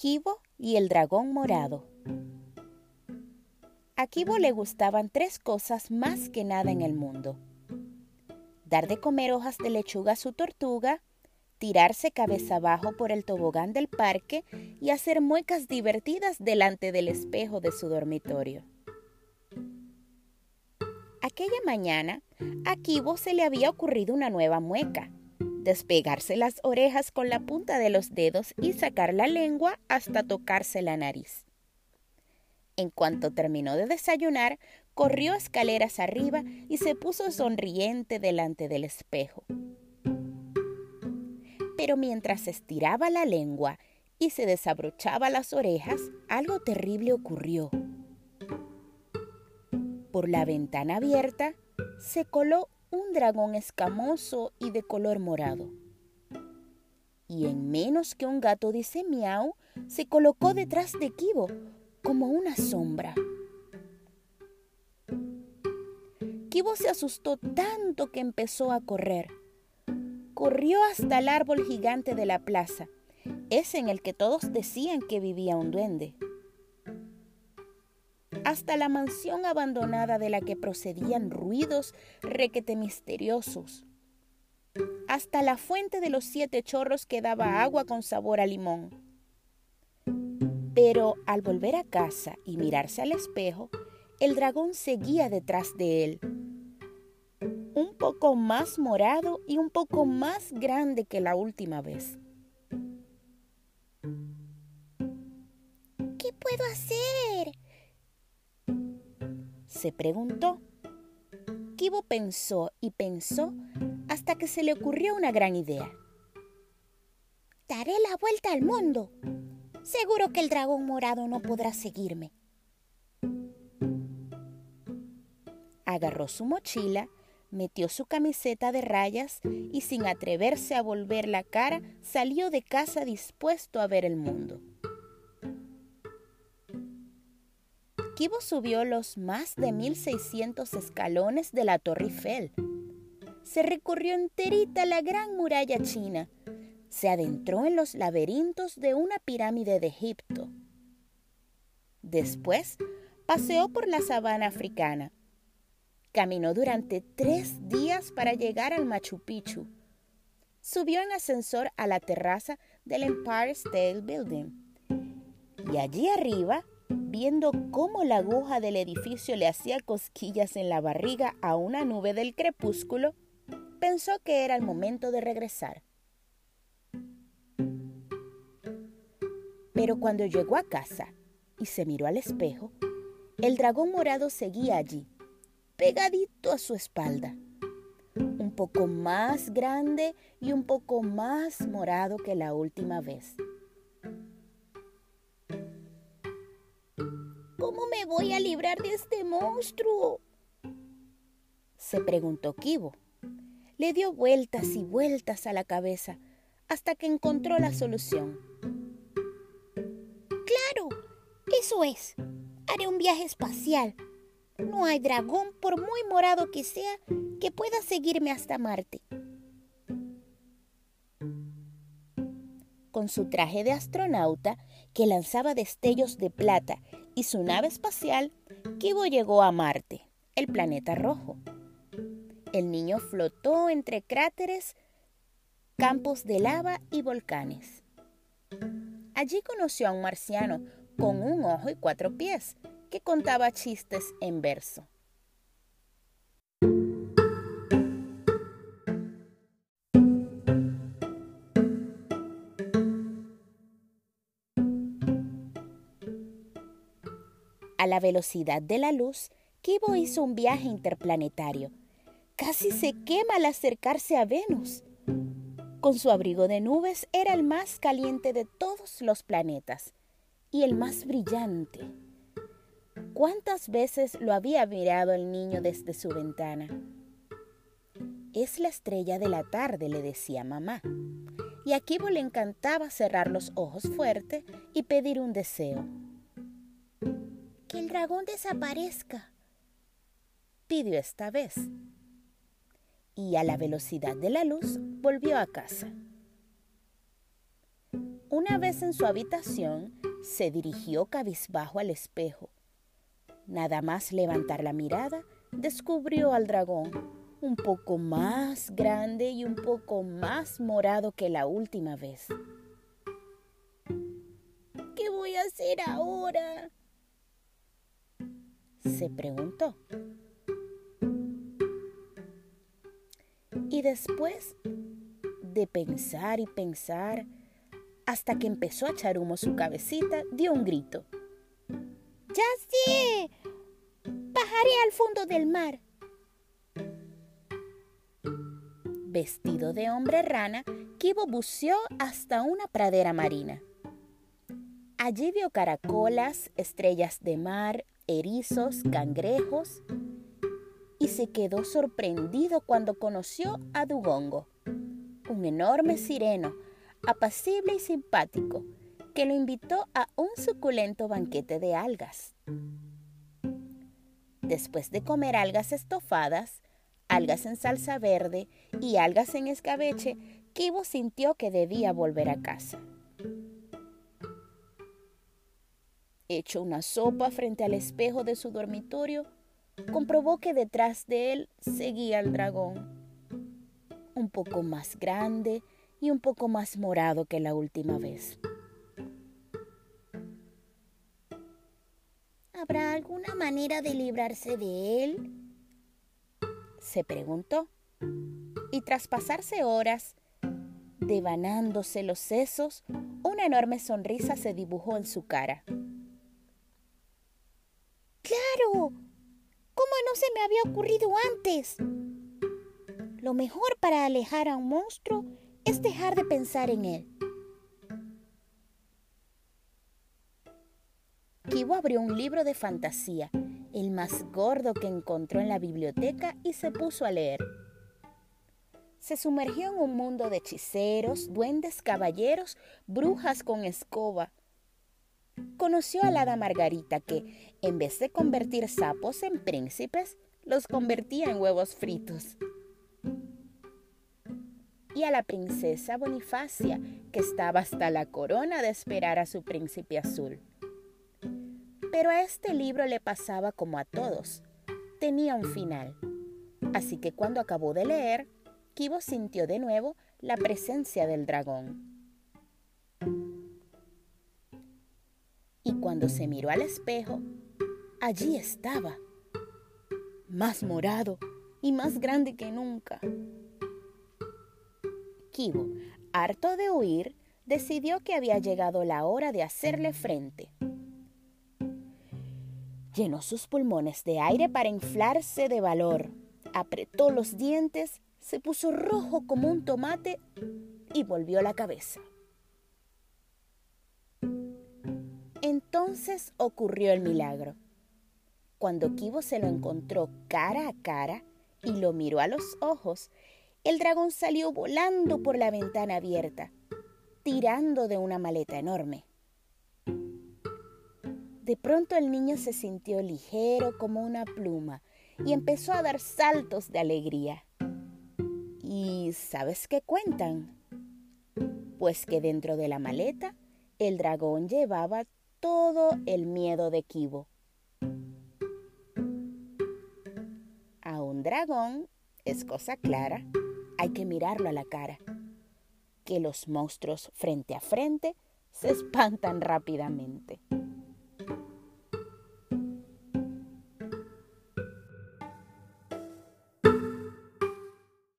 Kibo y el dragón morado. A Kibo le gustaban tres cosas más que nada en el mundo. Dar de comer hojas de lechuga a su tortuga, tirarse cabeza abajo por el tobogán del parque y hacer muecas divertidas delante del espejo de su dormitorio. Aquella mañana, a Kibo se le había ocurrido una nueva mueca despegarse las orejas con la punta de los dedos y sacar la lengua hasta tocarse la nariz. En cuanto terminó de desayunar, corrió escaleras arriba y se puso sonriente delante del espejo. Pero mientras estiraba la lengua y se desabrochaba las orejas, algo terrible ocurrió. Por la ventana abierta se coló un dragón escamoso y de color morado. Y en menos que un gato dice miau, se colocó detrás de Kibo como una sombra. Kibo se asustó tanto que empezó a correr. Corrió hasta el árbol gigante de la plaza, ese en el que todos decían que vivía un duende hasta la mansión abandonada de la que procedían ruidos requete misteriosos, hasta la fuente de los siete chorros que daba agua con sabor a limón. Pero al volver a casa y mirarse al espejo, el dragón seguía detrás de él, un poco más morado y un poco más grande que la última vez. ¿Qué puedo hacer? Se preguntó. Kibo pensó y pensó hasta que se le ocurrió una gran idea. Daré la vuelta al mundo. Seguro que el dragón morado no podrá seguirme. Agarró su mochila, metió su camiseta de rayas y sin atreverse a volver la cara salió de casa dispuesto a ver el mundo. Kibo subió los más de 1600 escalones de la Torre Eiffel. Se recorrió enterita la gran muralla china. Se adentró en los laberintos de una pirámide de Egipto. Después paseó por la sabana africana. Caminó durante tres días para llegar al Machu Picchu. Subió en ascensor a la terraza del Empire State Building. Y allí arriba viendo cómo la aguja del edificio le hacía cosquillas en la barriga a una nube del crepúsculo, pensó que era el momento de regresar. Pero cuando llegó a casa y se miró al espejo, el dragón morado seguía allí, pegadito a su espalda, un poco más grande y un poco más morado que la última vez. Voy a librar de este monstruo? Se preguntó Kibo. Le dio vueltas y vueltas a la cabeza hasta que encontró la solución. Claro, eso es. Haré un viaje espacial. No hay dragón, por muy morado que sea, que pueda seguirme hasta Marte. Con su traje de astronauta, que lanzaba destellos de plata y su nave espacial, Kibo llegó a Marte, el planeta rojo. El niño flotó entre cráteres, campos de lava y volcanes. Allí conoció a un marciano con un ojo y cuatro pies que contaba chistes en verso. A la velocidad de la luz, Kibo hizo un viaje interplanetario. Casi se quema al acercarse a Venus. Con su abrigo de nubes era el más caliente de todos los planetas y el más brillante. ¿Cuántas veces lo había mirado el niño desde su ventana? Es la estrella de la tarde, le decía mamá. Y a Kibo le encantaba cerrar los ojos fuerte y pedir un deseo que el dragón desaparezca. Pidió esta vez. Y a la velocidad de la luz volvió a casa. Una vez en su habitación, se dirigió cabizbajo al espejo. Nada más levantar la mirada, descubrió al dragón, un poco más grande y un poco más morado que la última vez. ¿Qué voy a hacer ahora? Se preguntó. Y después de pensar y pensar, hasta que empezó a echar humo su cabecita, dio un grito. ¡Ya sé! Bajaré al fondo del mar. Vestido de hombre rana, Kibo buceó hasta una pradera marina. Allí vio caracolas, estrellas de mar, erizos, cangrejos y se quedó sorprendido cuando conoció a Dugongo, un enorme sireno apacible y simpático, que lo invitó a un suculento banquete de algas. Después de comer algas estofadas, algas en salsa verde y algas en escabeche, Kibo sintió que debía volver a casa. Hecho una sopa frente al espejo de su dormitorio, comprobó que detrás de él seguía el dragón, un poco más grande y un poco más morado que la última vez. ¿Habrá alguna manera de librarse de él? se preguntó. Y tras pasarse horas devanándose los sesos, una enorme sonrisa se dibujó en su cara. ¡Claro! ¿Cómo no se me había ocurrido antes? Lo mejor para alejar a un monstruo es dejar de pensar en él. Kibo abrió un libro de fantasía, el más gordo que encontró en la biblioteca, y se puso a leer. Se sumergió en un mundo de hechiceros, duendes, caballeros, brujas con escoba. Conoció a la hada Margarita que, en vez de convertir sapos en príncipes, los convertía en huevos fritos y a la princesa Bonifacia, que estaba hasta la corona de esperar a su príncipe azul. Pero a este libro le pasaba como a todos. Tenía un final. Así que cuando acabó de leer, Kibo sintió de nuevo la presencia del dragón. Cuando se miró al espejo, allí estaba, más morado y más grande que nunca. Kibo, harto de huir, decidió que había llegado la hora de hacerle frente. Llenó sus pulmones de aire para inflarse de valor, apretó los dientes, se puso rojo como un tomate y volvió la cabeza. Entonces ocurrió el milagro. Cuando Kibo se lo encontró cara a cara y lo miró a los ojos, el dragón salió volando por la ventana abierta, tirando de una maleta enorme. De pronto el niño se sintió ligero como una pluma y empezó a dar saltos de alegría. ¿Y sabes qué cuentan? Pues que dentro de la maleta el dragón llevaba todo el miedo de Kibo. A un dragón es cosa clara hay que mirarlo a la cara, que los monstruos frente a frente se espantan rápidamente.